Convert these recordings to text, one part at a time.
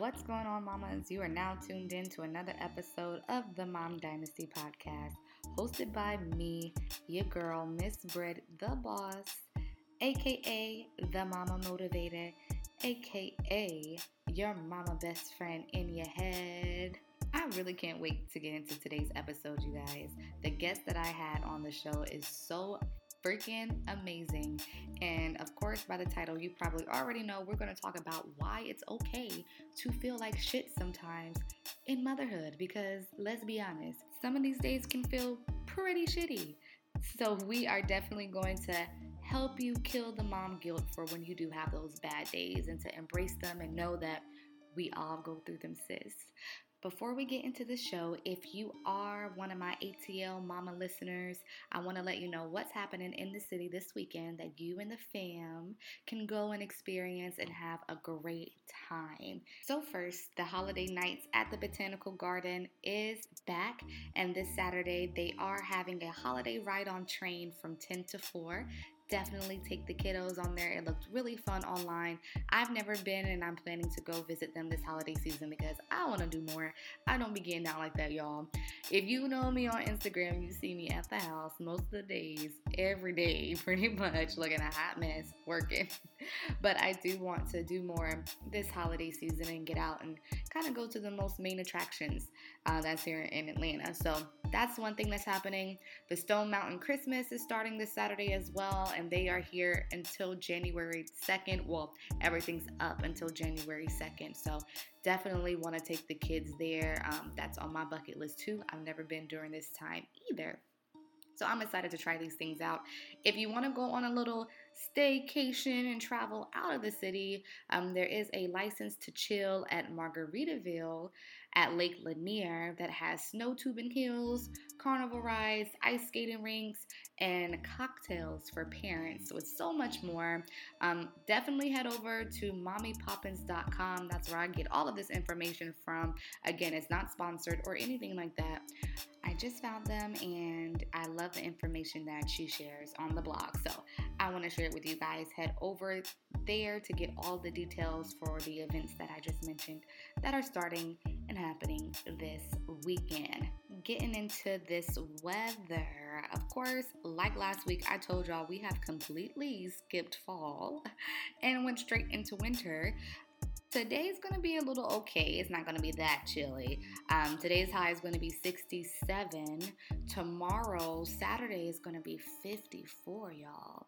What's going on, mamas? You are now tuned in to another episode of the Mom Dynasty podcast, hosted by me, your girl, Miss Britt, the boss, aka the Mama Motivator, aka your mama best friend in your head. I really can't wait to get into today's episode, you guys. The guest that I had on the show is so freaking amazing. And of course, by the title, you probably already know we're going to talk about why it's okay to feel like shit sometimes in motherhood. Because let's be honest, some of these days can feel pretty shitty. So, we are definitely going to help you kill the mom guilt for when you do have those bad days and to embrace them and know that we all go through them, sis. Before we get into the show, if you are one of my ATL mama listeners, I want to let you know what's happening in the city this weekend that you and the fam can go and experience and have a great time. So, first, the holiday nights at the Botanical Garden is back, and this Saturday they are having a holiday ride on train from 10 to 4 definitely take the kiddos on there. It looked really fun online. I've never been and I'm planning to go visit them this holiday season because I want to do more. I don't be getting out like that, y'all. If you know me on Instagram, you see me at the house most of the days, every day, pretty much looking a hot mess, working. but I do want to do more this holiday season and get out and kind of go to the most main attractions uh, that's here in Atlanta. So that's one thing that's happening. The Stone Mountain Christmas is starting this Saturday as well and they are here until January 2nd. Well, everything's up until January 2nd. So definitely want to take the kids there. Um, that's on my bucket list too. I've never been during this time either. So I'm excited to try these things out. If you want to go on a little staycation and travel out of the city, um, there is a license to chill at Margaritaville at Lake Lanier that has snow tubing hills, carnival rides, ice skating rinks, and cocktails for parents. It's so much more. Um, definitely head over to mommypoppins.com. That's where I get all of this information from. Again, it's not sponsored or anything like that. I just found them and I love the information that she shares on the blog. So I want to share it with you guys. Head over there to get all the details for the events that I just mentioned that are starting and happening this weekend. Getting into this weather. Of course, like last week, I told y'all we have completely skipped fall and went straight into winter. Today's to be a little okay. It's not to be that chilly. Um, today's high is to be 67. Tomorrow, Saturday, is to be 54, y'all,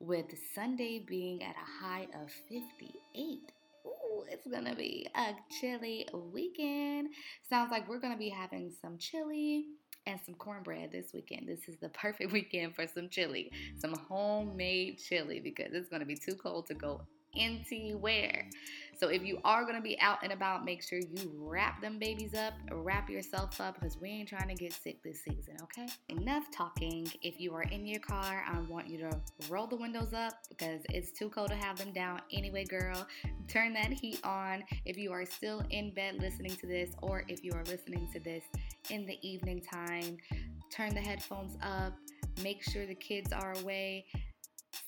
with Sunday being at a high of 58. It's to be a chilly weekend. Sounds like we're to be having some chili and some cornbread this weekend. This is the perfect weekend for some chili, some homemade chili because it's to be too cold to go anywhere. So if you are to be out and about, make sure you wrap them babies up, wrap yourself up because we ain't trying to get sick this season, okay? Enough talking. If you are in your car, I want you to roll the windows up because it's too cold to have them down anyway, girl. Turn that heat on. If you are still in bed listening to this or if you are listening to this in the evening time, turn the headphones up. Make sure the kids are away.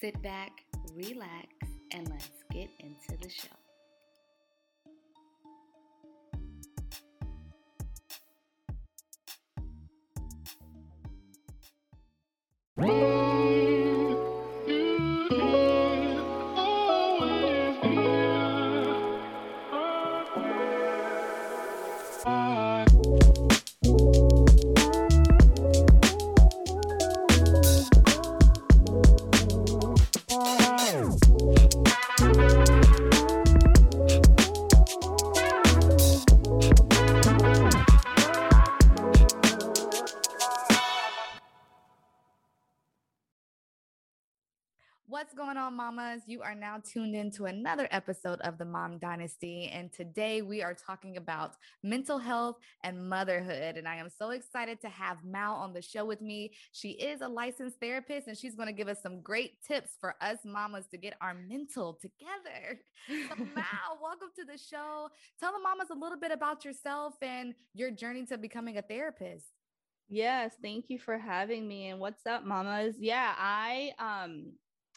Sit back, relax, and let's get into the show. Whoa! What's going on, mamas? You are now tuned in to another episode of the Mom Dynasty. And today we are talking about mental health and motherhood. And I am so excited to have Mao on the show with me. She is a licensed therapist and she's going to give us some great tips for us mamas to get our mental together. So, Mao, welcome to the show. Tell the mamas a little bit about yourself and your journey to becoming a therapist. Yes, thank you for having me. And what's up, mamas? Yeah, I um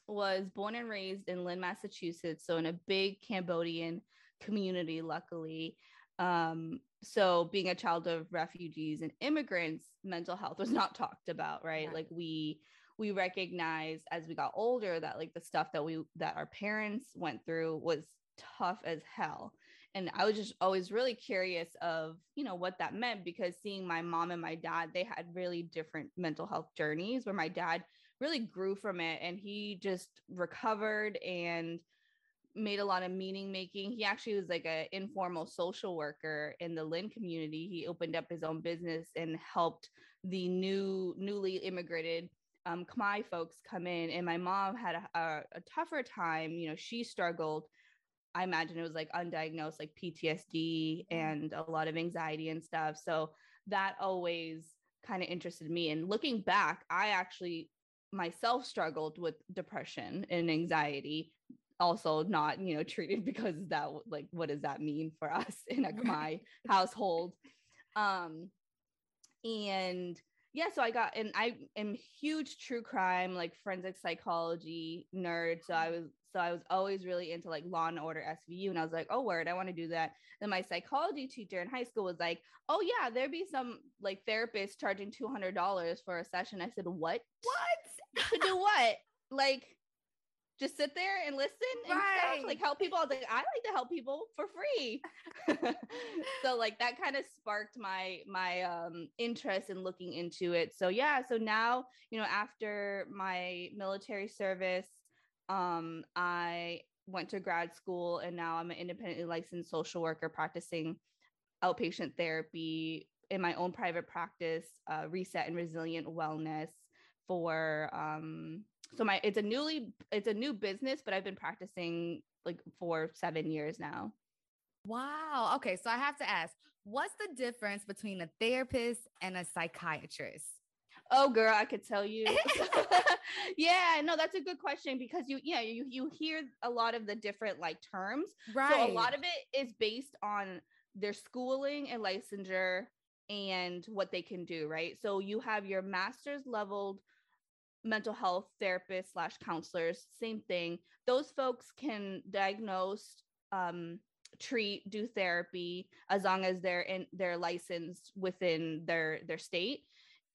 was born and raised in Lynn, Massachusetts, so in a big Cambodian community, luckily. Um, so being a child of refugees and immigrants, mental health was not talked about, right? Like we we recognized as we got older that like the stuff that we that our parents went through was tough as hell and i was just always really curious of you know what that meant because seeing my mom and my dad they had really different mental health journeys where my dad really grew from it and he just recovered and made a lot of meaning making he actually was like an informal social worker in the lynn community he opened up his own business and helped the new newly immigrated um, Khmer folks come in, and my mom had a, a, a tougher time. You know, she struggled I imagine it was like undiagnosed, like PTSD mm-hmm. and a lot of anxiety and stuff. So that always kind of interested me. And looking back, I actually myself struggled with depression and anxiety. Also, not you know treated because that like what does that mean for us in a Khmer household? Um, and yeah, so I got and I am huge true crime like forensic psychology nerd. So I was so I was always really into like Law and Order SVU. And I was like, oh, word, I want to do that. Then my psychology teacher in high school was like, oh, yeah, there'd be some like therapists charging $200 for a session. I said, what? What? To do what? Like, just sit there and listen and right. stuff, like help people. I was like, I like to help people for free. so like that kind of sparked my my um interest in looking into it. So yeah, so now, you know, after my military service, um, I went to grad school and now I'm an independently licensed social worker practicing outpatient therapy in my own private practice, uh, reset and resilient wellness for um so my it's a newly it's a new business but i've been practicing like for seven years now wow okay so i have to ask what's the difference between a therapist and a psychiatrist Oh, girl, I could tell you. yeah, no, that's a good question because you, yeah, you you hear a lot of the different like terms. Right. So a lot of it is based on their schooling and licensure and what they can do. Right. So you have your master's leveled mental health therapists slash counselors. Same thing. Those folks can diagnose. Um, treat do therapy as long as they're in they're licensed within their their state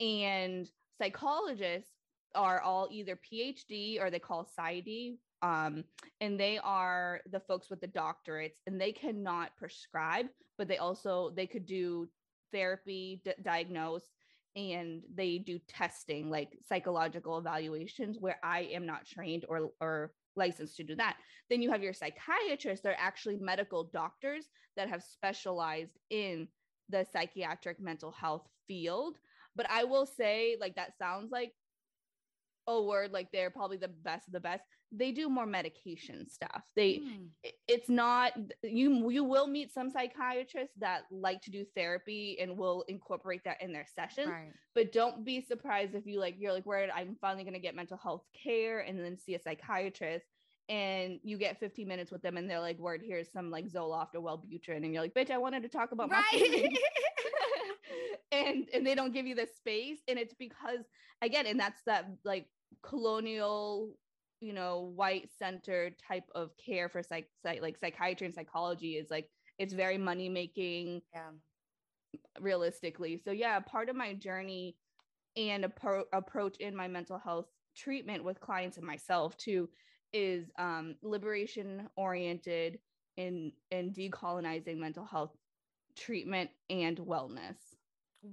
and psychologists are all either PhD or they call PsyD. Um, and they are the folks with the doctorates and they cannot prescribe, but they also they could do therapy, d- diagnose, and they do testing like psychological evaluations where I am not trained or or licensed to do that. Then you have your psychiatrists, they're actually medical doctors that have specialized in the psychiatric mental health field but I will say, like, that sounds like a word like they're probably the best of the best. They do more medication stuff. They mm. it's not you you will meet some psychiatrists that like to do therapy and will incorporate that in their sessions. Right. But don't be surprised if you like you're like where I'm finally going to get mental health care and then see a psychiatrist and you get 15 minutes with them and they're like word here's some like Zoloft or Wellbutrin and you're like bitch I wanted to talk about right. my and and they don't give you the space and it's because again and that's that like colonial you know white centered type of care for psych, psych like psychiatry and psychology is like it's very money making yeah. realistically. So yeah part of my journey and appro- approach in my mental health treatment with clients and myself too is um liberation oriented in in decolonizing mental health treatment and wellness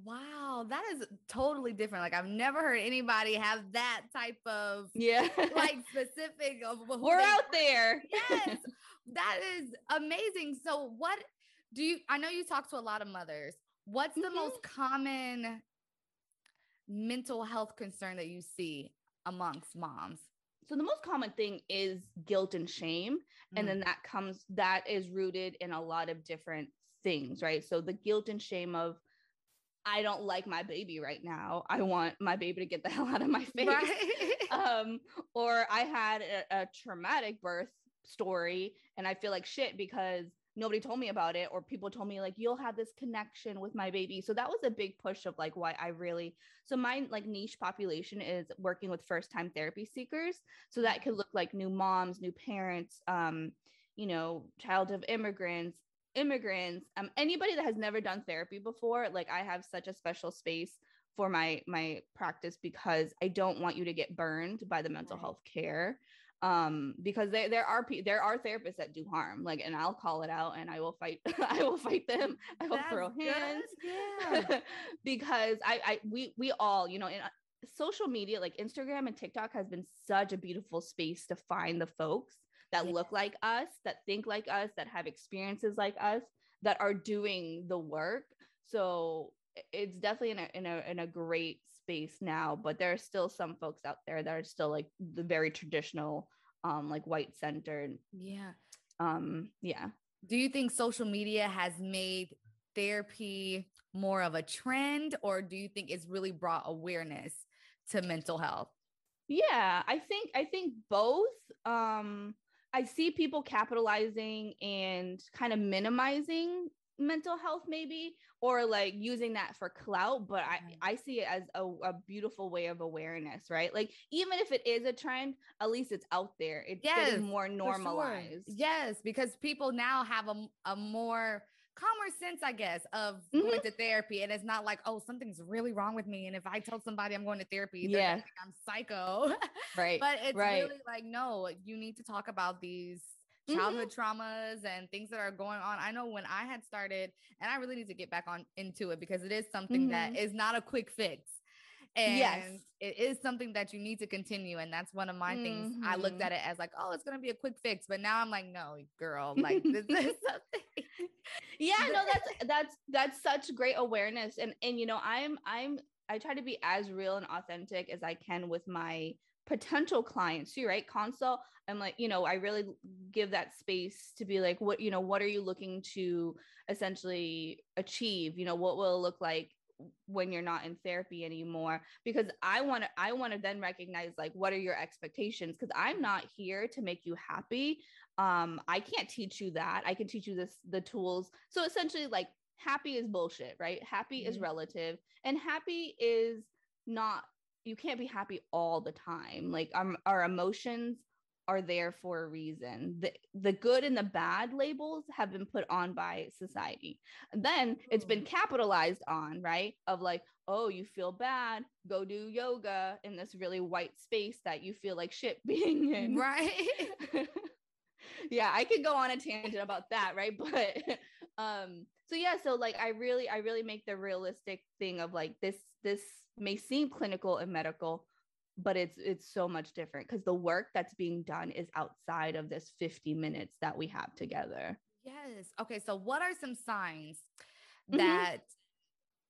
Wow, that is totally different. Like I've never heard anybody have that type of yeah, like specific of we're out there. Yes, that is amazing. So, what do you? I know you talk to a lot of mothers. What's the mm-hmm. most common mental health concern that you see amongst moms? So the most common thing is guilt and shame, mm-hmm. and then that comes that is rooted in a lot of different things, right? So the guilt and shame of I don't like my baby right now. I want my baby to get the hell out of my face. Right. um, or I had a, a traumatic birth story and I feel like shit because nobody told me about it or people told me like you'll have this connection with my baby so that was a big push of like why i really so my like niche population is working with first time therapy seekers so that could look like new moms new parents um you know child of immigrants immigrants um anybody that has never done therapy before like i have such a special space for my my practice because i don't want you to get burned by the mental right. health care um because there there are there are therapists that do harm like and I'll call it out and I will fight I will fight them I will That's throw hands yeah. because I I we we all you know in uh, social media like Instagram and TikTok has been such a beautiful space to find the folks that yeah. look like us that think like us that have experiences like us that are doing the work so it's definitely in a in a in a great space now, but there are still some folks out there that are still like the very traditional, um, like white centered. Yeah. Um, yeah. Do you think social media has made therapy more of a trend, or do you think it's really brought awareness to mental health? Yeah, I think I think both. Um, I see people capitalizing and kind of minimizing mental health maybe or like using that for clout but i i see it as a, a, beautiful way of awareness right? Like even if it is a trend at least it's out there. It's yes, getting more normalized sure. yes because people now have a, a more calmer sense i guess of mm-hmm. going to therapy and it's not like oh something's really wrong with me and if i tell somebody i'm going to therapy yeah i'm psycho right but it's right. really like no you need to talk about these childhood mm-hmm. traumas and things that are going on. I know when I had started, and I really need to get back on into it because it is something mm-hmm. that is not a quick fix. And yes. it is something that you need to continue. And that's one of my mm-hmm. things. I looked mm-hmm. at it as like, oh, it's gonna be a quick fix. But now I'm like, no, girl, like this is something. Yeah, no, that's that's that's such great awareness. And and you know, I'm I'm I try to be as real and authentic as I can with my potential clients too, right? Consult, I'm like, you know, I really give that space to be like, what, you know, what are you looking to essentially achieve? You know, what will it look like when you're not in therapy anymore because i want to i want to then recognize like what are your expectations because i'm not here to make you happy um i can't teach you that i can teach you this the tools so essentially like happy is bullshit right happy mm-hmm. is relative and happy is not you can't be happy all the time. Like um, our emotions are there for a reason. The the good and the bad labels have been put on by society. And then it's been capitalized on, right? Of like, oh, you feel bad, go do yoga in this really white space that you feel like shit being in. Right. yeah, I could go on a tangent about that, right? But um so yeah, so like I really I really make the realistic thing of like this this may seem clinical and medical but it's it's so much different because the work that's being done is outside of this 50 minutes that we have together yes okay so what are some signs mm-hmm. that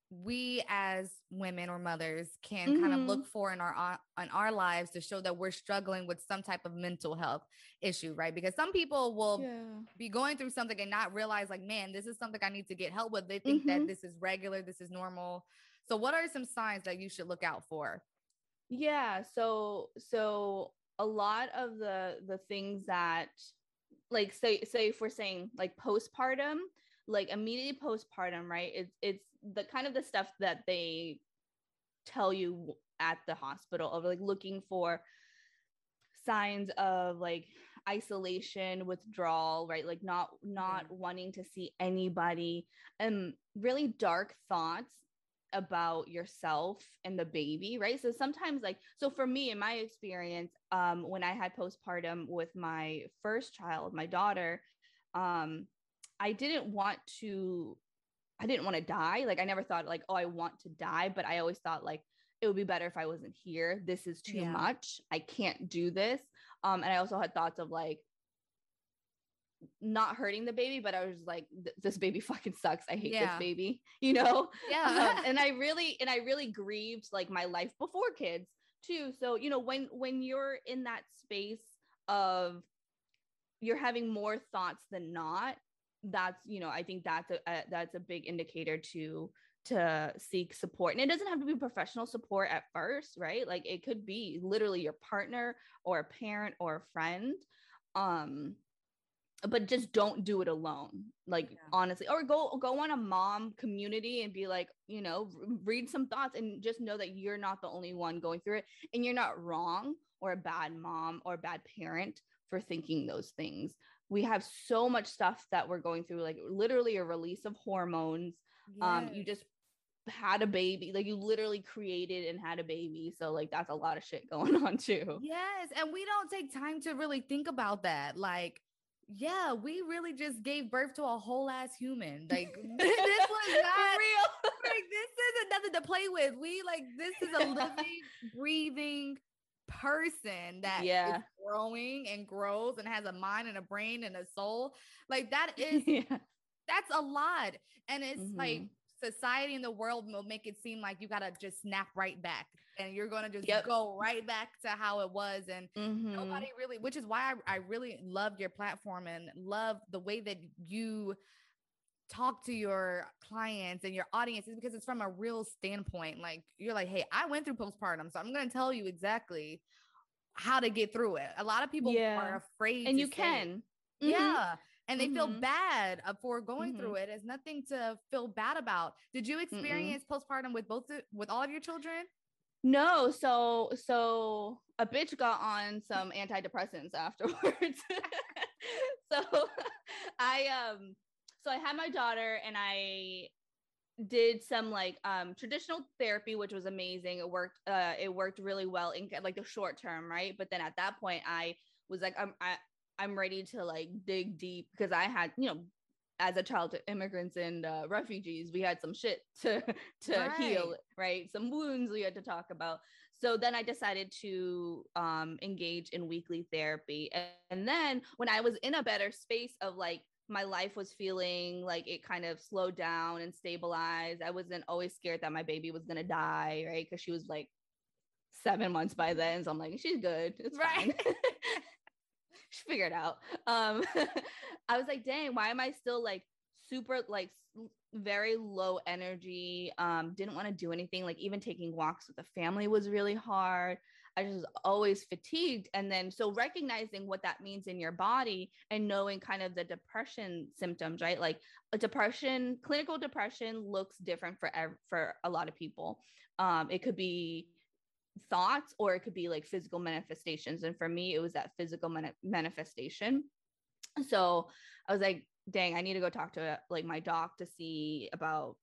we as women or mothers can mm-hmm. kind of look for in our on our lives to show that we're struggling with some type of mental health issue right because some people will yeah. be going through something and not realize like man this is something i need to get help with they think mm-hmm. that this is regular this is normal so what are some signs that you should look out for? Yeah, so so a lot of the the things that like say say if we're saying like postpartum, like immediately postpartum, right? It's it's the kind of the stuff that they tell you at the hospital of like looking for signs of like isolation withdrawal right like not not wanting to see anybody and really dark thoughts about yourself and the baby, right? So sometimes like so for me in my experience um when I had postpartum with my first child, my daughter, um I didn't want to I didn't want to die. Like I never thought like oh I want to die, but I always thought like it would be better if I wasn't here. This is too yeah. much. I can't do this. Um and I also had thoughts of like not hurting the baby, but I was like, this baby fucking sucks. I hate yeah. this baby, you know? Yeah. Um, and I really, and I really grieved like my life before kids too. So, you know, when, when you're in that space of you're having more thoughts than not, that's, you know, I think that's a, a that's a big indicator to, to seek support. And it doesn't have to be professional support at first, right? Like it could be literally your partner or a parent or a friend. Um, but just don't do it alone like yeah. honestly or go go on a mom community and be like you know read some thoughts and just know that you're not the only one going through it and you're not wrong or a bad mom or a bad parent for thinking those things we have so much stuff that we're going through like literally a release of hormones. Yes. um you just had a baby like you literally created and had a baby so like that's a lot of shit going on too. Yes and we don't take time to really think about that like yeah we really just gave birth to a whole ass human like this was not real. like this isn't nothing to play with we like this is a living breathing person that yeah. is growing and grows and has a mind and a brain and a soul like that is yeah. that's a lot and it's mm-hmm. like society and the world will make it seem like you got to just snap right back and you're going to just yep. go right back to how it was and mm-hmm. nobody really which is why I, I really love your platform and love the way that you talk to your clients and your audience is because it's from a real standpoint like you're like hey i went through postpartum so i'm going to tell you exactly how to get through it a lot of people yeah. are afraid and you can mm-hmm. yeah and they mm-hmm. feel bad for going mm-hmm. through it. It's nothing to feel bad about. Did you experience Mm-mm. postpartum with both with all of your children? No, so so a bitch got on some antidepressants afterwards. so I um so I had my daughter and I did some like um traditional therapy which was amazing it worked uh it worked really well in like the short term right but then at that point i was like i'm I, I'm ready to like dig deep because I had, you know, as a child to immigrants and uh, refugees, we had some shit to to right. heal, right? Some wounds we had to talk about. So then I decided to um, engage in weekly therapy, and, and then when I was in a better space of like my life was feeling like it kind of slowed down and stabilized. I wasn't always scared that my baby was gonna die, right? Because she was like seven months by then. So I'm like, she's good. It's right. fine. figure it out. Um, I was like, dang, why am I still like super like very low energy? Um, didn't want to do anything. Like even taking walks with the family was really hard. I was always fatigued. And then so recognizing what that means in your body and knowing kind of the depression symptoms, right? Like a depression, clinical depression looks different for for a lot of people. Um, it could be thoughts or it could be like physical manifestations and for me it was that physical man- manifestation so i was like dang i need to go talk to like my doc to see about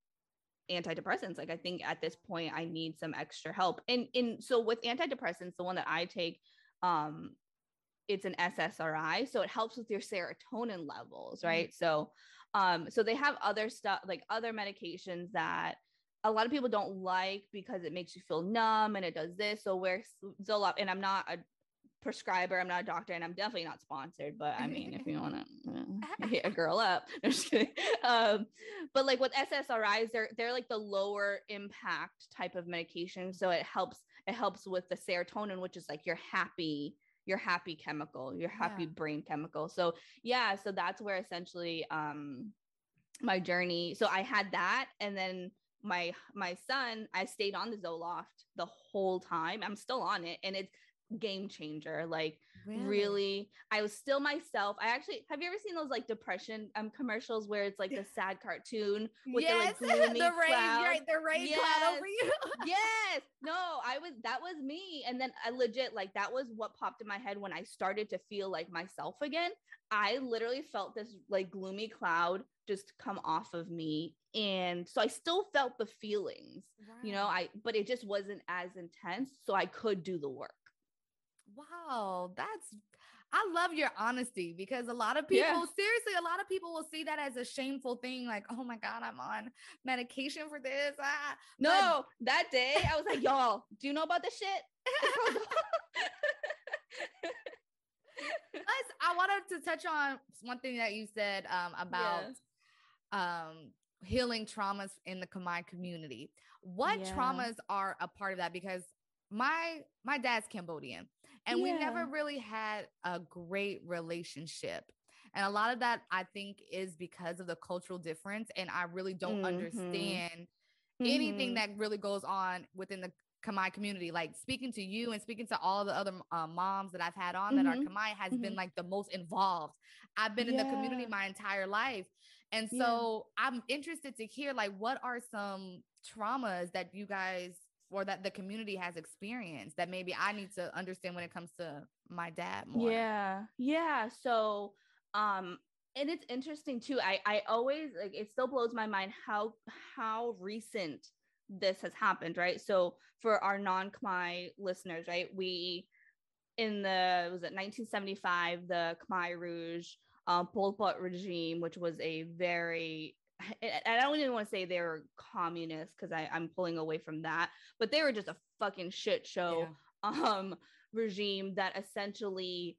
antidepressants like i think at this point i need some extra help and in so with antidepressants the one that i take um it's an ssri so it helps with your serotonin levels mm-hmm. right mm-hmm. so um so they have other stuff like other medications that a lot of people don't like because it makes you feel numb and it does this. So where Zoloft, and I'm not a prescriber, I'm not a doctor, and I'm definitely not sponsored. But I mean, if you want to hit a girl up, I'm just kidding. Um, but like with SSRIs, they're they're like the lower impact type of medication, so it helps it helps with the serotonin, which is like your happy your happy chemical, your happy yeah. brain chemical. So yeah, so that's where essentially um my journey. So I had that, and then my my son i stayed on the zoloft the whole time i'm still on it and it's game changer like really? really? i was still myself. I actually have you ever seen those like depression um commercials where it's like the sad cartoon with yes, the like gloomy the rain cloud. right the rain yes. cloud over you. Yes. No i was that was me. And then i legit like that was what popped in my head when i started to feel like myself again. I literally felt this like gloomy cloud just come off of me. And so i still felt the feelings you know i but it just wasn't as intense so i could do the work wow that's I love your honesty because a lot of people, yeah. seriously, a lot of people will see that as a shameful thing. Like, oh my God, I'm on medication for this. Ah. No, but- that day I was like, y'all, do you know about this shit? I wanted to touch on one thing that you said um, about um, healing traumas in the Khmer community. What yeah. traumas are a part of that? Because my my dad's Cambodian, and yeah. we never really had a great relationship. And a lot of that I think is because of the cultural difference. And I really don't mm-hmm. understand mm-hmm. anything that really goes on within the Khmer community. Like speaking to you and speaking to all the other uh, moms that I've had on mm-hmm. that are mm-hmm. Khmer has mm-hmm. been like the most involved. I've been yeah. in the community my entire life. And so yeah. I'm interested to hear like what are some traumas that you guys or that the community has experienced that maybe I need to understand when it comes to my dad more. Yeah. Yeah. So um and it's interesting too i i always like it still blows my mind how how recent this has happened right so for our non-khmer listeners right we in the was it 1975 the khmer rouge um, Pol Pot regime, which was a very I don't even want to say they were communist because I'm pulling away from that, but they were just a fucking shit show yeah. um regime that essentially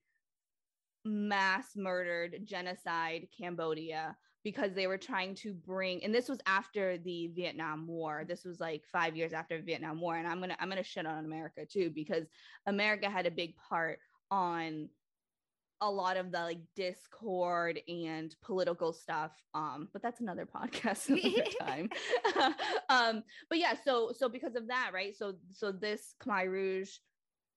mass murdered genocide Cambodia because they were trying to bring and this was after the Vietnam War. This was like 5 years after Vietnam War and I'm to I'm going to shit on America too because America had a big part on a lot of the like discord and political stuff um but that's another podcast another time um but yeah so so because of that right so so this khmer rouge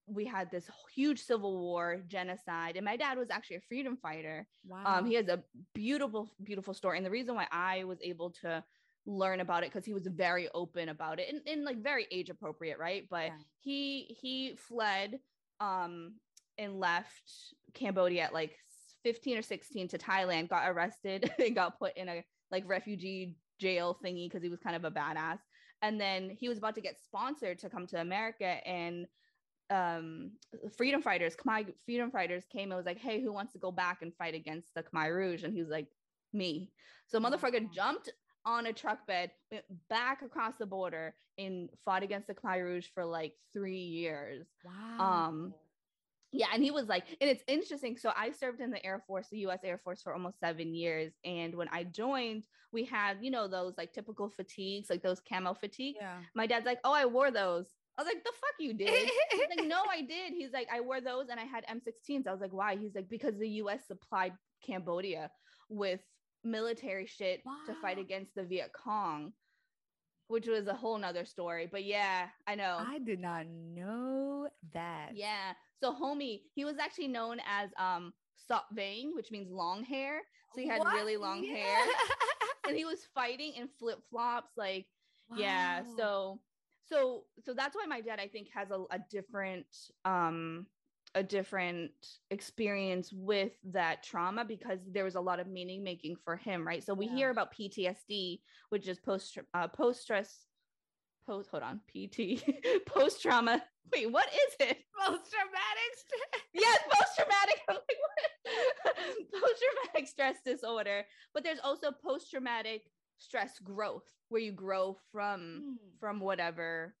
we had this huge civil war genocide and my dad was actually a freedom fighter wow. um he has a beautiful beautiful story and the reason why i was able to learn about it because he was very open about it and, and like very age appropriate right but yeah. he he fled um and left Cambodia at like 15 or 16 to Thailand, got arrested and got put in a like refugee jail thingy because he was kind of a badass. And then he was about to get sponsored to come to America and um freedom fighters Khmer freedom fighters came and was like hey who wants to go back and fight against the Khmer Rouge? And he was like me. So motherfucker jumped on a truck bed went back across the border and fought against the Khmer Rouge for like three years. Wow. Um yeah and he was like and it's interesting so i served in the air force the us air force for almost seven years and when i joined we had you know those like typical fatigues like those camo fatigue yeah. my dad's like oh i wore those I was like, the fuck you did? He's like, no, I did. He's like, I wore those and I had M16s. I was like, why? He's like, because the US supplied Cambodia with military shit wow. to fight against the Viet Cong which was a whole nother story. But yeah, I know. I did not know that. Yeah. So homie, he was actually known as um Sop Vane, which means long hair. So he had what? really long yeah. hair. and he was fighting in flip-flops. Like, wow. yeah. So so so that's why my dad, I think, has a, a different um a different experience with that trauma because there was a lot of meaning making for him, right? So we yeah. hear about PTSD, which is post uh, post stress post hold on PT post trauma. Wait, what is it? Post traumatic stress. yes, post traumatic. post traumatic stress disorder. But there's also post traumatic stress growth, where you grow from mm. from whatever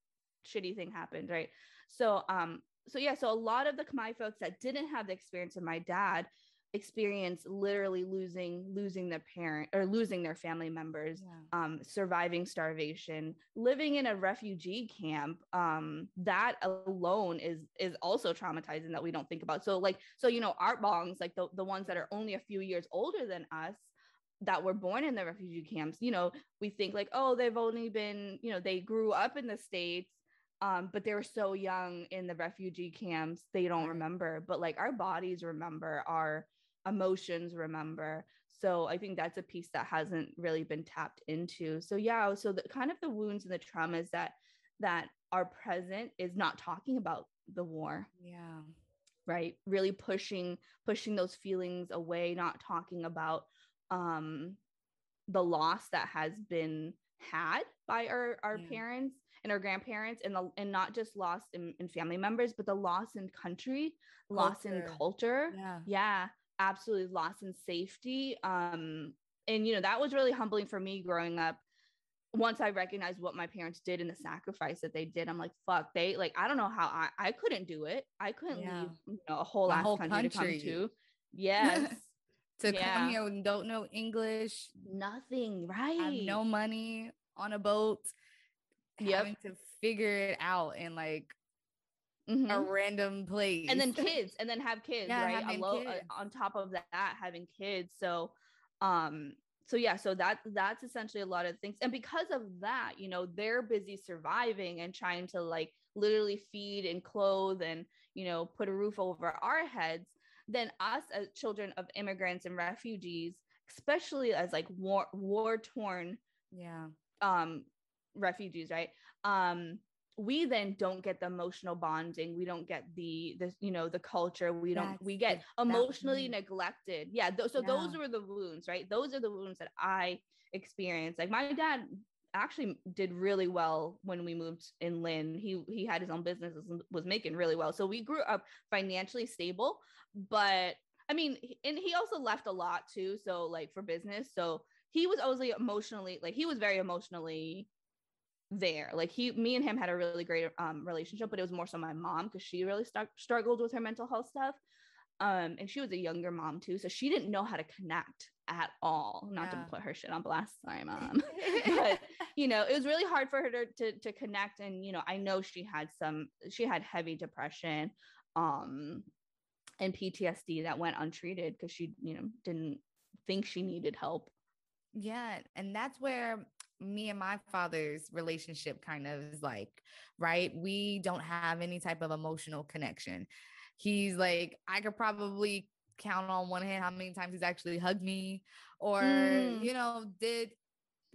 shitty thing happened, right? So um so yeah, so a lot of the Khmer folks that didn't have the experience of my dad experience literally losing losing their parent or losing their family members yeah. um surviving starvation living in a refugee camp um that alone is is also traumatizing that we don't think about so like so you know art bongs like the, the ones that are only a few years older than us that were born in the refugee camps you know we think like oh they've only been you know they grew up in the states um but they were so young in the refugee camps they don't remember but like our bodies remember our emotions remember. So i think that's a piece that hasn't really been tapped into. So yeah so the kind of the wounds and the traumas that that are present is not talking about the war. Yeah. Right? Really pushing pushing those feelings away not talking about um the loss that has been had by our our yeah. parents and our grandparents and the, and not just lost in, in family members but the loss in country culture. loss in culture yeah yeah absolutely loss in safety um and you know that was really humbling for me growing up once I recognized what my parents did and the sacrifice that they did, I'm like, fuck, they like, I don't know how I, I couldn't do it. I couldn't yeah. leave you know, a whole, ass whole country, country, to come to. Yes. to yeah. come here and don't know English. Nothing, right? Have no money on a boat yep. having to figure it out in like mm-hmm. a random place and then kids and then have kids yeah, right uh, kids. Uh, on top of that having kids so um so yeah so that that's essentially a lot of things and because of that you know they're busy surviving and trying to like literally feed and clothe and you know put a roof over our heads then us as children of immigrants and refugees especially as like war war torn yeah um refugees, right? Um, we then don't get the emotional bonding we don't get the the you know the culture we don't That's we get emotionally neglected yeah th- so yeah. those were the wounds right those are the wounds that i experienced like my dad actually did really well when we moved in Lynn. He he had his own business was making really well. So we grew up financially stable, but I mean, and he also left a lot too. So like for business, so he was always like emotionally like he was very emotionally there. Like he, me and him had a really great um, relationship, but it was more so my mom because she really st- struggled with her mental health stuff. Um, and she was a younger mom too, so she didn't know how to connect at all. Not yeah. to put her shit on blast, sorry, mom. but you know, it was really hard for her to, to to connect. And you know, I know she had some, she had heavy depression, um, and PTSD that went untreated because she, you know, didn't think she needed help. Yeah, and that's where me and my father's relationship kind of is like, right? We don't have any type of emotional connection. He's like, I could probably count on one hand how many times he's actually hugged me or, mm. you know, did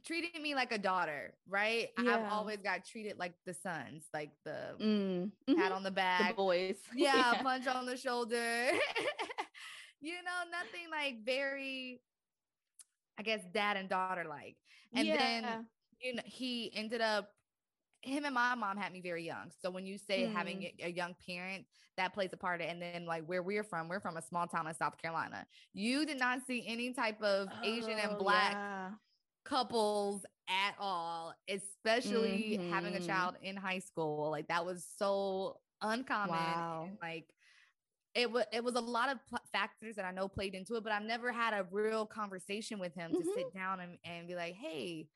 treating me like a daughter, right? Yeah. I've always got treated like the sons, like the mm. pat mm-hmm. on the back, the boys. Yeah, yeah, punch on the shoulder. you know, nothing like very, I guess, dad and daughter like. And yeah. then you know, he ended up him and my mom had me very young. So when you say mm. having a young parent, that plays a part of. And then like where we're from, we're from a small town in South Carolina. You did not see any type of oh, Asian and oh, black yeah. couples at all, especially mm-hmm. having a mm-hmm. child in high school. Like that was so uncommon. Wow. And, like it was it was a lot of pl- factors that I know played into it, but I've never had a real conversation with him mm-hmm. to sit down and, and be like, hey,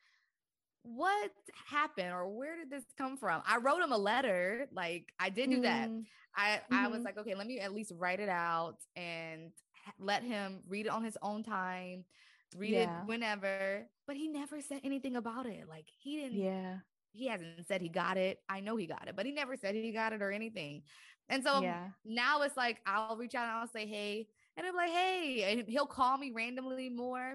what happened or where did this come from? I wrote him a letter. Like I did do that. Mm-hmm. I mm-hmm. I was mm-hmm. like, okay, let me at least write it out and let him read it on his own time, read yeah. it whenever. But he never said anything about it. Like he didn't. Yeah. He hasn't said he got it. I know he got it, but he never said he got it or anything. And so yeah. now it's like I'll reach out and I'll say, hey, and I'm like, hey, and he'll call me randomly more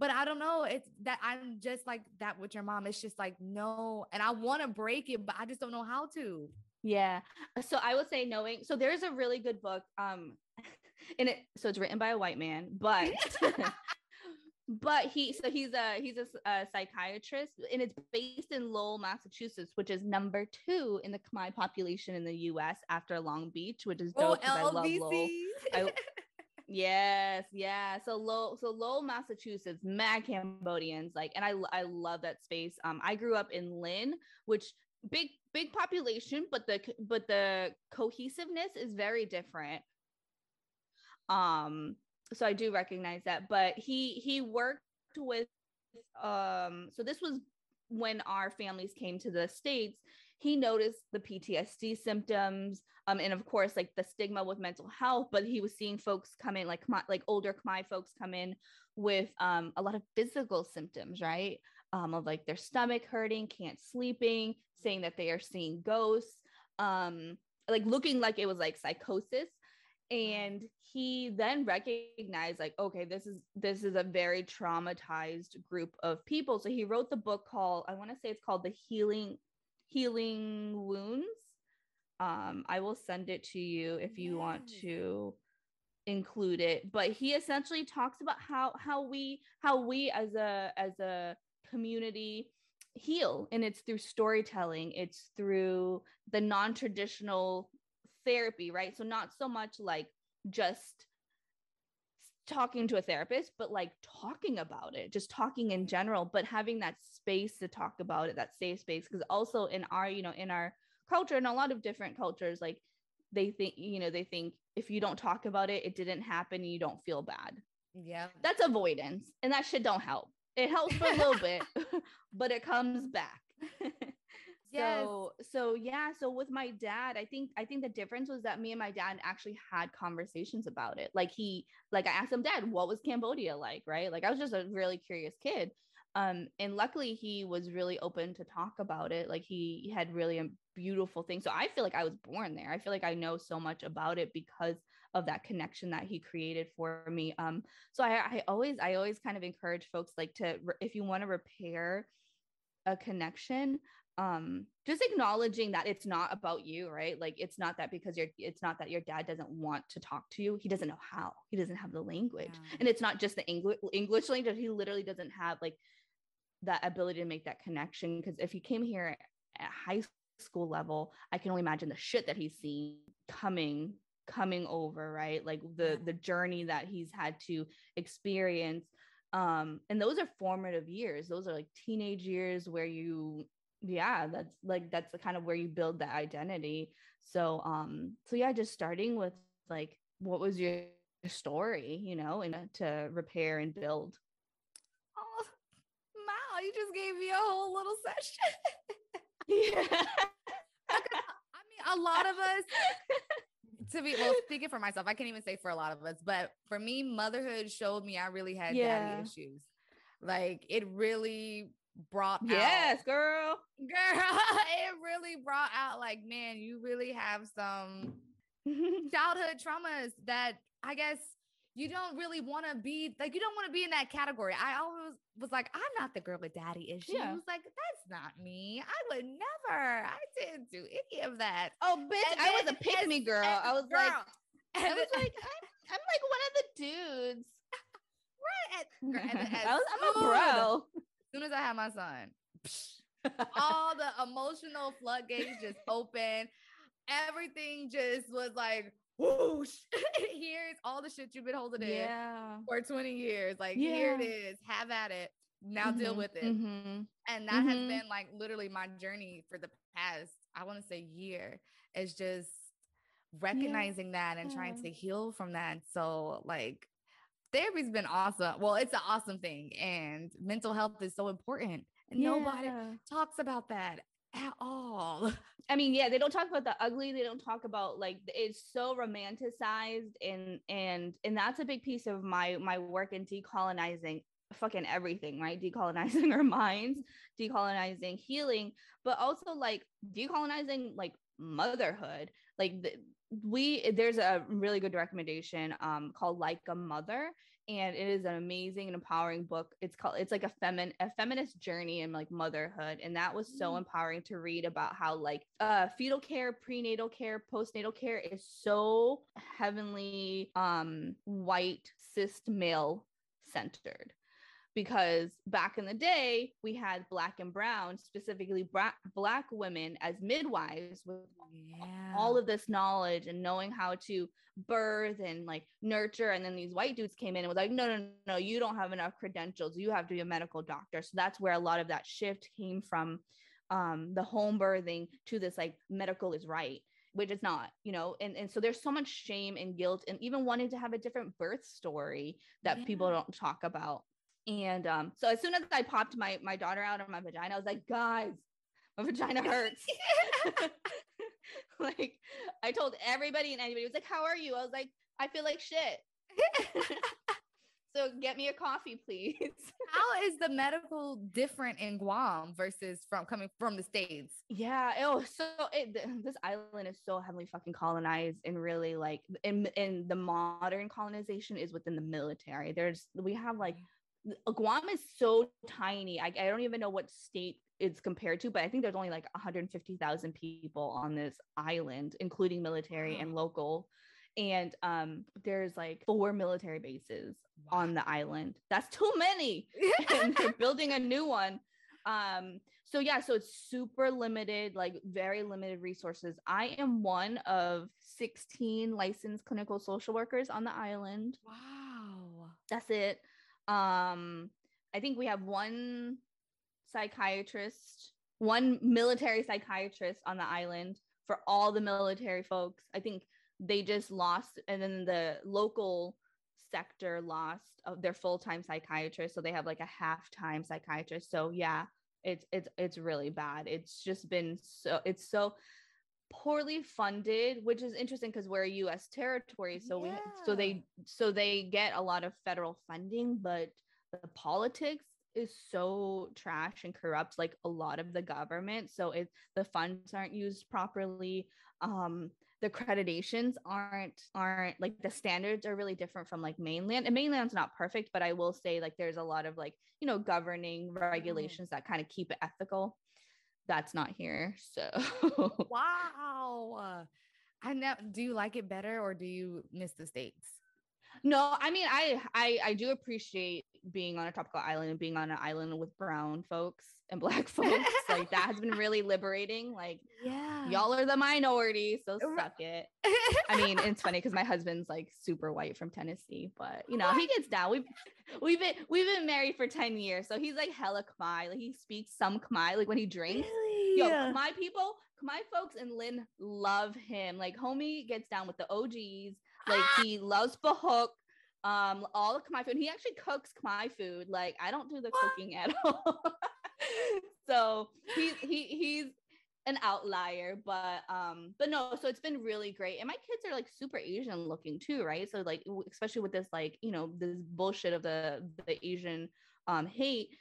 but I don't know. It's that I'm just like that with your mom. It's just like, no. And I want to break it, but I just don't know how to. Yeah. So I would say knowing. So there's a really good book. Um, in it. So it's written by a white man, but. but he so he's a he's a, a, psychiatrist and it's based in lowell massachusetts which is number two in the khmer population in the us after long beach which is dope oh, I love lowell. I, Yes, yeah. So low, so Lowell, Massachusetts, mad Cambodians, like, and I I love that space. Um, I grew up in Lynn, which big big population, but the but the cohesiveness is very different. Um, so I do recognize that, but he he worked with um, so this was when our families came to the states he noticed the PTSD symptoms, um, and of course, like the stigma with mental health. But he was seeing folks come in, like like older Khmer folks come in with um, a lot of physical symptoms, right? Um, of like their stomach hurting, can't sleeping, saying that they are seeing ghosts, um, like looking like it was like psychosis. And he then recognized, like, okay, this is this is a very traumatized group of people. So he wrote the book called, I want to say it's called The Healing healing wounds. Um, I will send it to you if you yes. want to include it. But he essentially talks about how how we how we as a as a community heal and it's through storytelling it's through the non-traditional therapy right so not so much like just talking to a therapist, but like talking about it, just talking in general, but having that space to talk about it, that safe space. Because also in our, you know, in our culture, and a lot of different cultures, like they think, you know, they think if you don't talk about it, it didn't happen, you don't feel bad. Yeah. That's avoidance. And that shit don't help. It helps for a little bit, but it comes back. Yes. So so yeah, so with my dad, I think I think the difference was that me and my dad actually had conversations about it. Like he like I asked him, "Dad, what was Cambodia like?" right? Like I was just a really curious kid. Um and luckily he was really open to talk about it. Like he had really beautiful thing. So I feel like I was born there. I feel like I know so much about it because of that connection that he created for me. Um so I I always I always kind of encourage folks like to if you want to repair a connection um just acknowledging that it's not about you right? Like it's not that because you're it's not that your dad doesn't want to talk to you. He doesn't know how. He doesn't have the language. Yeah. and it's not just the english english language. He literally doesn't have like that ability to make that connection. Because if he came here at high school level i can only imagine the shit that he's seen coming coming over right? Like the the journey that he's had to experience. Um and those are formative years. Those are like teenage years where you yeah that's like that's the kind of where you build that identity. So um so yeah just starting with like what was your story you know and to repair and build? Oh wow you just gave me a whole little session. Yeah i mean a lot of us to be well speaking for myself i can't even say for a lot of us but for me motherhood showed me i really had yeah. daddy issues. Like it really brought out, yes out, girl. Girl it really brought out like man you really have some childhood traumas that i guess you don't really want to be like you don't want to be in that category. I always was like i'm not the girl with daddy issues. Yeah. Was like that's not me. I would never i didn't do any of that. Oh bitch i was a pick me girl. i was girl. like i was like I'm, I'm, like one of the dudes. Right and, and, and I was, i'm a bro soon as I had my son, all the emotional floodgates just open. Everything just was like whoosh. Here's all the shit you've been holding yeah. in for 20 years. Like yeah. here it is. Have at it. Now mm-hmm. deal with it. Mm-hmm. And that mm-hmm. has been like literally my journey for the past, I want to say year. Is just recognizing yeah. that and trying to heal from that. So like therapy's been awesome. Well, it's an awesome thing, and mental health is so important. And yeah. nobody talks about that at all. I mean, yeah, they don't talk about the ugly. They don't talk about like it's so romanticized and and and that's a big piece of my my work in decolonizing fucking everything, right? Decolonizing our minds, decolonizing healing, but also like decolonizing like motherhood. Like the, we there's a really good recommendation um called like a mother and it is an amazing and empowering book it's called it's like a feminine a feminist journey in like motherhood and that was so mm. empowering to read about how like uh fetal care prenatal care postnatal care is so heavenly um white cis male centered because back in the day we had black and brown specifically black, black women as midwives with yeah. all of this knowledge and knowing how to birth and like nurture. And then these white dudes came in and was like no no no you don't have enough credentials. You have to be a medical doctor. So that's where a lot of that shift came from um, the home birthing to this like medical is right which is not you know? And, and so there's so much shame and guilt and even wanting to have a different birth story that yeah. people don't talk about and um, so as soon as I popped my my daughter out of my vagina, I was like, guys, my vagina hurts. like I told everybody and anybody was like, How are you? I was like, I feel like shit. so get me a coffee, please. How is the medical different in Guam versus from coming from the States? Yeah. Oh, so it, this island is so heavily fucking colonized and really like in in the modern colonization is within the military. There's we have like Guam is so tiny. I, I don't even know what state it's compared to, but I think there's only like 150,000 people on this island, including military and local. And um, there's like four military bases wow. on the island. That's too many. and they're building a new one. Um, so yeah, so it's super limited, like very limited resources. I am one of 16 licensed clinical social workers on the island. Wow. That's it. Um, I think we have one psychiatrist, one military psychiatrist on the island for all the military folks. I think they just lost, and then the local sector lost of their full-time psychiatrist so they have like a half-time psychiatrist so yeah it's it's it's really bad it's just been so it's so poorly funded which is interesting because we're a us territory so yeah. we so they so they get a lot of federal funding but the politics is so trash and corrupt like a lot of the government so it the funds aren't used properly um the accreditations aren't aren't like the standards are really different from like mainland and mainland's not perfect but i will say like there's a lot of like you know governing mm-hmm. regulations mm. that kind of keep it ethical that's not here. So wow. I know. Do you like it better or do you miss the states? No, I mean, I I I do appreciate being on a tropical island and being on an island with brown folks and black folks. like that has been really liberating. Like, yeah, y'all are the minority, so suck it. I mean, it's funny because my husband's like super white from Tennessee, but you know, he gets down. We've we've been we've been married for 10 years, so he's like hella Khmer. Like he speaks some Khmer, like when he drinks. Really? Yo, Khmer people, Khmer folks and Lynn love him. Like homie gets down with the OGs like ah! he loves prahok, um, all the Khmer food. He actually cooks Khmer food. Like I don't do the cooking at all. so he's he he's an outlier, but um, but no, so it's been really great. And my kids are like super Asian looking too, right? So like especially with this like, you know, this bullshit of the the Asian um hate,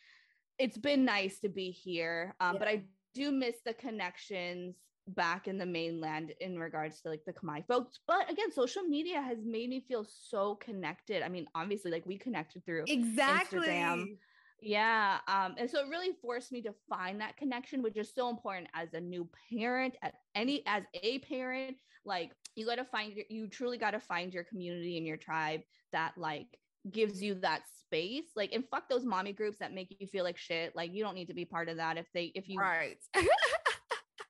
it's been nice to be here. Um, yeah. but I do miss the connections back in the mainland in regards to like the Khmer folks. But again, social media has made me feel so connected. I mean, obviously, like we connected through exactly. Instagram. Yeah. Um, and so it really forced me to find that connection, which is so important as a new parent, at any as a parent. Like you gotta find your you truly gotta find your community and your tribe that like gives you that space. Like and fuck those mommy groups that make you feel like shit. Like you don't need to be part of that if they if you right.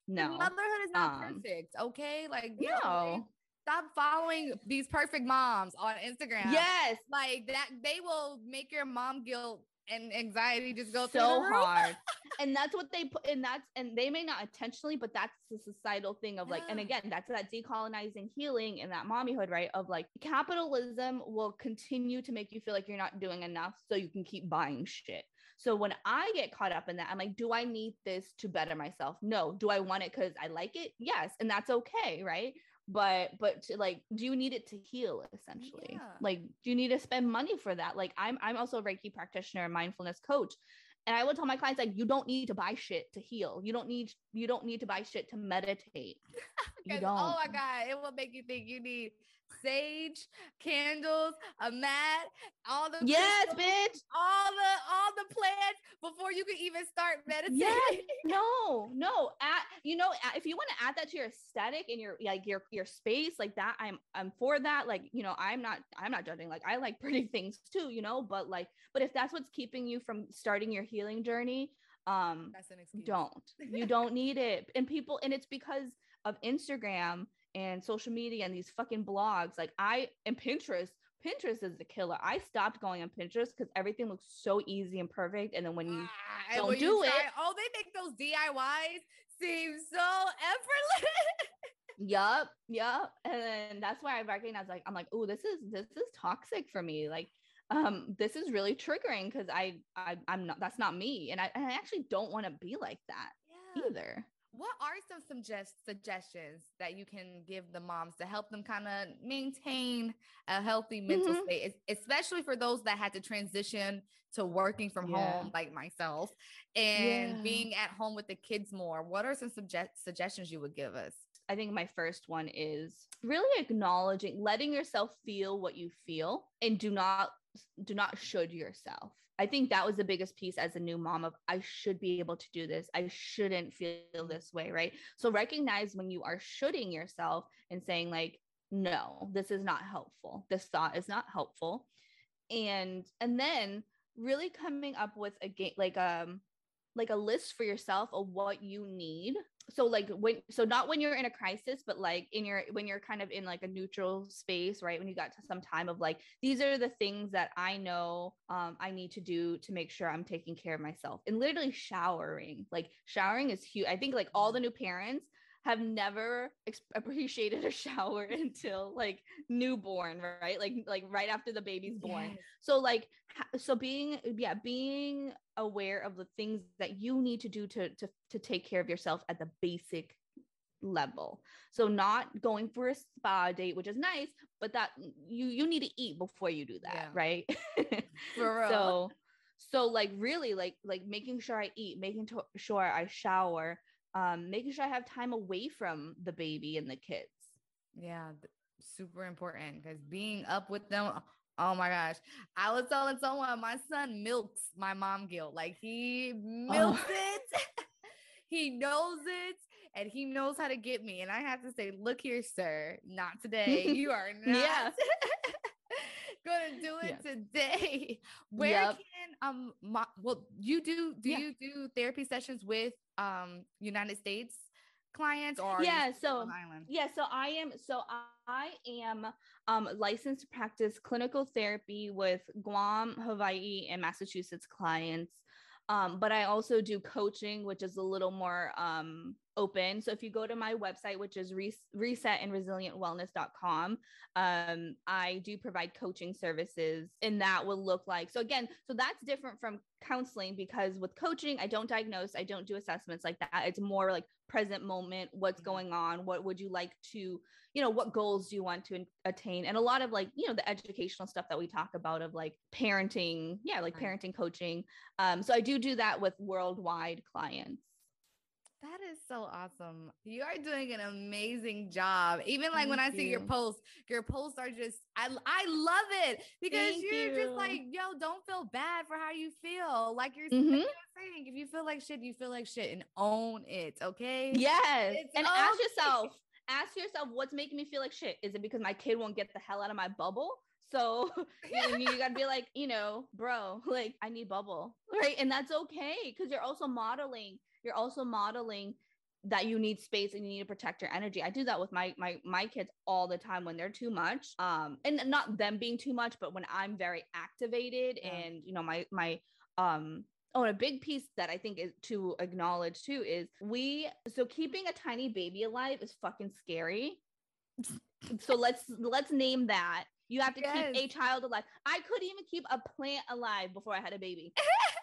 no. motherhood is not um, perfect okay? Like no know, stop following these perfect moms on instagram. Yes. Like that they will make your mom guilt and anxiety just go so hard. And that's what they put and that's and they may not intentionally but that's the societal thing of like yeah. and again that's that decolonizing healing and that mommyhood right? Of like capitalism will continue to make you feel like you're not doing enough so you can keep buying shit so when I get caught up in that, I'm like, do I need this to better myself? No. Do I want it because I like it? Yes. And that's okay. Right. But, but to like, do you need it to heal essentially? Yeah. Like, do you need to spend money for that? Like, I'm, I'm also a Reiki practitioner and mindfulness coach. And I will tell my clients like you don't need to buy shit to heal. You don't need you don't need to buy shit to meditate. you oh don't. Oh my god, it will make you think you need sage, candles, a mat, all the yes, bitch, all the all the plants before you can even start meditating. Yes. No, no. At you know, if you want to add that to your aesthetic and your like your your space like that, I'm I'm for that. Like you know, I'm not I'm not judging. Like I like pretty things too, you know. But like, but if that's what's keeping you from starting your healing journey, um, don't you don't need it. And people, and it's because of Instagram and social media and these fucking blogs. Like I and Pinterest, Pinterest is the killer. I stopped going on Pinterest because everything looks so easy and perfect. And then when you ah, don't when do you try, it, oh, they make those DIYs seem so effortless. yup, yup. And then that's why I recognize like I'm like, oh, this is this is toxic for me. Like um this is really triggering because I, I i'm not that's not me and i, and I actually don't want to be like that yeah. either what are some suggest suggestions that you can give the moms to help them kind of maintain a healthy mental mm-hmm. state, especially for those that had to transition to working from yeah. home, like myself, and yeah. being at home with the kids more? What are some suggest- suggestions you would give us? I think my first one is really acknowledging, letting yourself feel what you feel, and do not do not should yourself I think that was the biggest piece as a new mom of I should be able to do this. I shouldn't feel this way, right? So recognize when you are shoulding yourself and saying like no, this is not helpful. This thought is not helpful. And and then really coming up with a game like um like a list for yourself of what you need so like when so not when you're in a crisis but like in your when you're kind of in like a neutral space right? When you got to some time of like these are the things that i know um, i need to do to make sure i'm taking care of myself. And literally showering like showering is huge i think like all the new parents have never ex- appreciated a shower until like newborn right? Like like right after the baby's born. Yes. so like so being yeah being aware of the things that you need to do to to to take care of yourself at the basic level so not going for a spa date which is nice but that you you need to eat before you do that yeah. right for real. so so like really like like making sure i eat making to- sure i shower um, making sure I have time away from the baby and the kids. Yeah, super important because being up with them. Oh my gosh. I was telling someone my son milks my mom guilt. Like he milks oh. it. he knows it and he knows how to get me. And I have to say, look here, sir, not today. You are not. yeah. gonna do it yes. today. Where yep. can um my, well you do do yeah. you do therapy sessions with um United States clients or yeah so yeah so i am so i am um licensed to practice clinical therapy with guam hawaii and massachusetts clients. Um, but I also do coaching, which is a little more um, open. So if you go to my website, which is re- reset and resilientwellness.com, um, I do provide coaching services, and that will look like so again, so that's different from counseling because with coaching, I don't diagnose, I don't do assessments like that. It's more like present moment, what's mm-hmm. going on, what would you like to, you know, what goals do you want to attain? And a lot of like, you know, the educational stuff that we talk about of like parenting, yeah, like parenting coaching. Um, so I do do that with worldwide clients. That is so awesome. You are doing an amazing job. Even like Thank when I see your posts, your posts are just I I love it because Thank you're you. just like, yo, don't feel bad for how you feel. Like you're, mm-hmm. like saying, if you feel like shit, you feel like shit and own it. Okay. Yes. It's and okay. ask yourself, ask yourself what's making me feel like shit. Is it because my kid won't get the hell out of my bubble? So you, you gotta be like, you know, bro, like I need bubble, right? And that's okay because you're also modeling you're also modeling that you need space and you need to protect your energy. I do that with my my my kids all the time when they're too much. Um and not them being too much, but when I'm very activated yeah. and you know my my um Oh, and a big piece that I think is to acknowledge too is we so keeping a tiny baby alive is fucking scary. so let's let's name that. You have to yes. keep a child alive. I couldn't even keep a plant alive before I had a baby.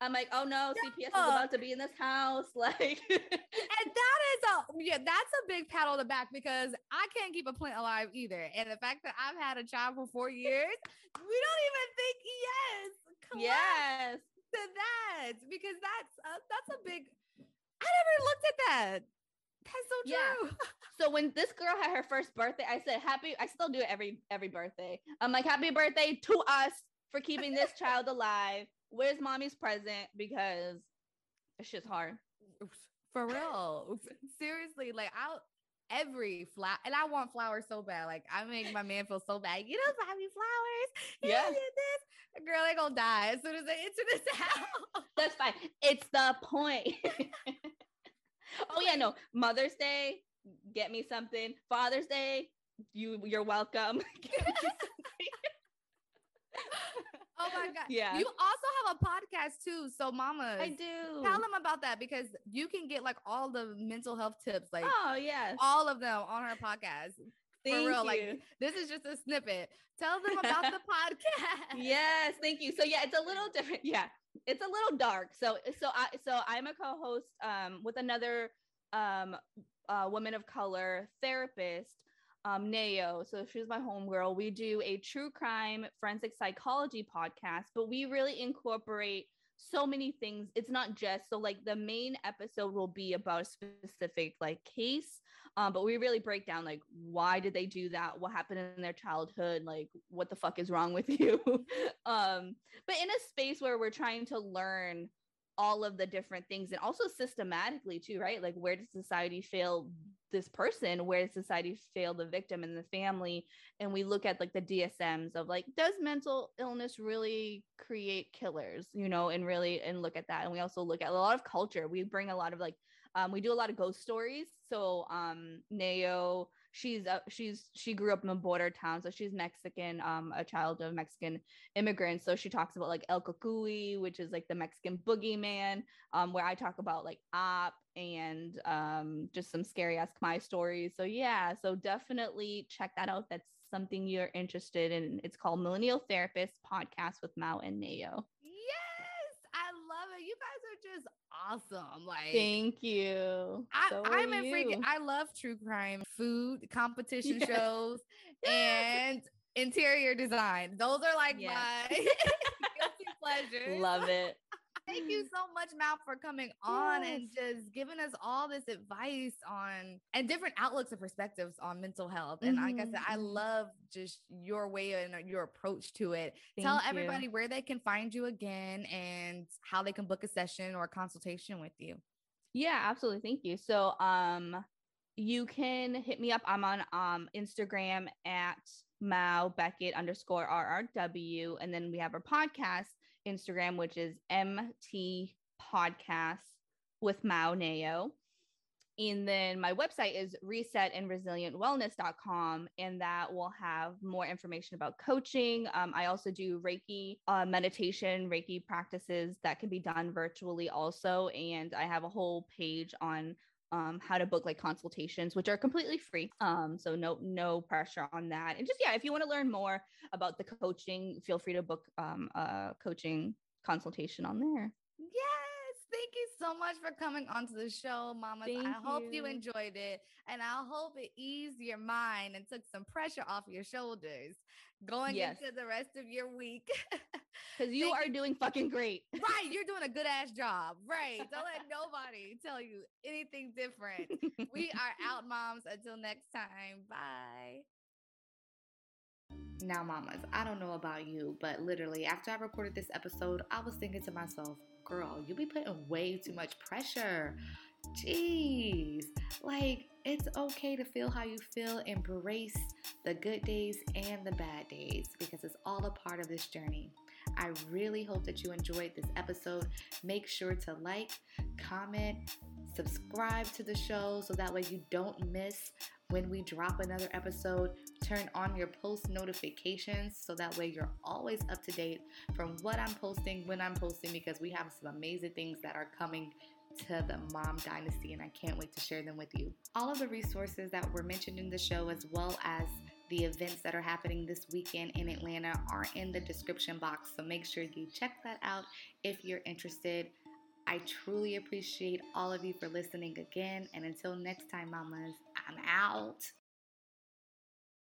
I'm like, oh no, CPS is about to be in this house. Like, and that is a yeah, that's a big pat on the back because I can't keep a plant alive either. And the fact that I've had a child for four years, we don't even think yes, yes to that because that's a, that's a big. I never looked at that. That's so true. Yeah. so when this girl had her first birthday, I said happy. I still do it every every birthday. I'm like happy birthday to us for keeping this child alive where's mommy's present? Because it's just hard. For real. Seriously, like I'll every flower and I want flowers so bad. Like I make my man feel so bad. You know, buy me flowers. Yeah. This. Girl, they gonna die as soon as they enter this house. That's fine. It's the point. oh yeah, no. Mother's Day, get me something. Father's Day, you you're welcome. Oh my god. Yeah. You also have a podcast too. So mama. I do. Tell them about that because you can get like all the mental health tips, like oh yes, all of them on her podcast. Thank For real. You. Like this is just a snippet. Tell them about the podcast. Yes, thank you. So yeah, it's a little different. Yeah. It's a little dark. So so I so I'm a co-host um with another um uh, woman of color therapist um, Nao. So she's my homegirl. We do a true crime forensic psychology podcast, but we really incorporate so many things. It's not just so like the main episode will be about a specific like case, um, but we really break down like why did they do that, what happened in their childhood, like what the fuck is wrong with you, um, but in a space where we're trying to learn all of the different things and also systematically too right? Like where does society fail this person? Where does society fail the victim and the family? And we look at like the dsms of like does mental illness really create killers you know and really and look at that. And we also look at a lot of culture. We bring a lot of like um, we do a lot of ghost stories. So um she's uh, she's she grew up in a border town so she's mexican um a child of mexican immigrants. So she talks about like el cucuy which is like the mexican boogeyman um where i talk about like op and um just some scary ass khmer stories. So yeah so definitely check that out. That's something you're interested in. It's called millennial therapist podcast with mao and nao. you guys are just awesome. Like, thank you. I, so I'm a freaking. I love true crime, food, competition yes. shows, and interior design. Those are like yes. my guilty pleasures. Love it. Thank you so much, Mao, for coming on yes. and just giving us all this advice on and different outlooks and perspectives on mental health. And mm-hmm. like I said, I mm-hmm. love just your way and your approach to it. Thank Tell you. everybody where they can find you again and how they can book a session or a consultation with you. Yeah, absolutely. Thank you. So, um, you can hit me up. I'm on um Instagram at Mao Beckett underscore RRW. And then we have our podcast Instagram, which is MT Podcast with Mao Neo. And then my website is reset and resilient wellness.com. And that will have more information about coaching. Um, I also do Reiki uh, meditation, Reiki practices that can be done virtually also. And I have a whole page on um, how to book like consultations, which are completely free. Um, so no no pressure on that. And just yeah, if you want to learn more about the coaching, feel free to book um, a coaching consultation on there. Yes, thank you so much for coming onto the show, Mama. I you. hope you enjoyed it, and I hope it eased your mind and took some pressure off your shoulders going yes. into the rest of your week. Because you are doing fucking great. right. You're doing a good ass job. Right. Don't let nobody tell you anything different. we are out, moms. Until next time. Bye. Now, mamas, I don't know about you, but literally, after I recorded this episode, I was thinking to myself, girl, you be putting way too much pressure. Mm-hmm. Jeez. Like, it's okay to feel how you feel. Embrace the good days and the bad days because it's all a part of this journey. I really hope that you enjoyed this episode. Make sure to like, comment, subscribe to the show so that way you don't miss when we drop another episode. Turn on your post notifications so that way you're always up to date from what I'm posting, when I'm posting, because we have some amazing things that are coming to the Mom Dynasty, and I can't wait to share them with you. All of the resources that were mentioned in the show, as well as the events that are happening this weekend in Atlanta, are in the description box. So make sure you check that out if you're interested. I truly appreciate all of you for listening again. And until next time, mamas, I'm out.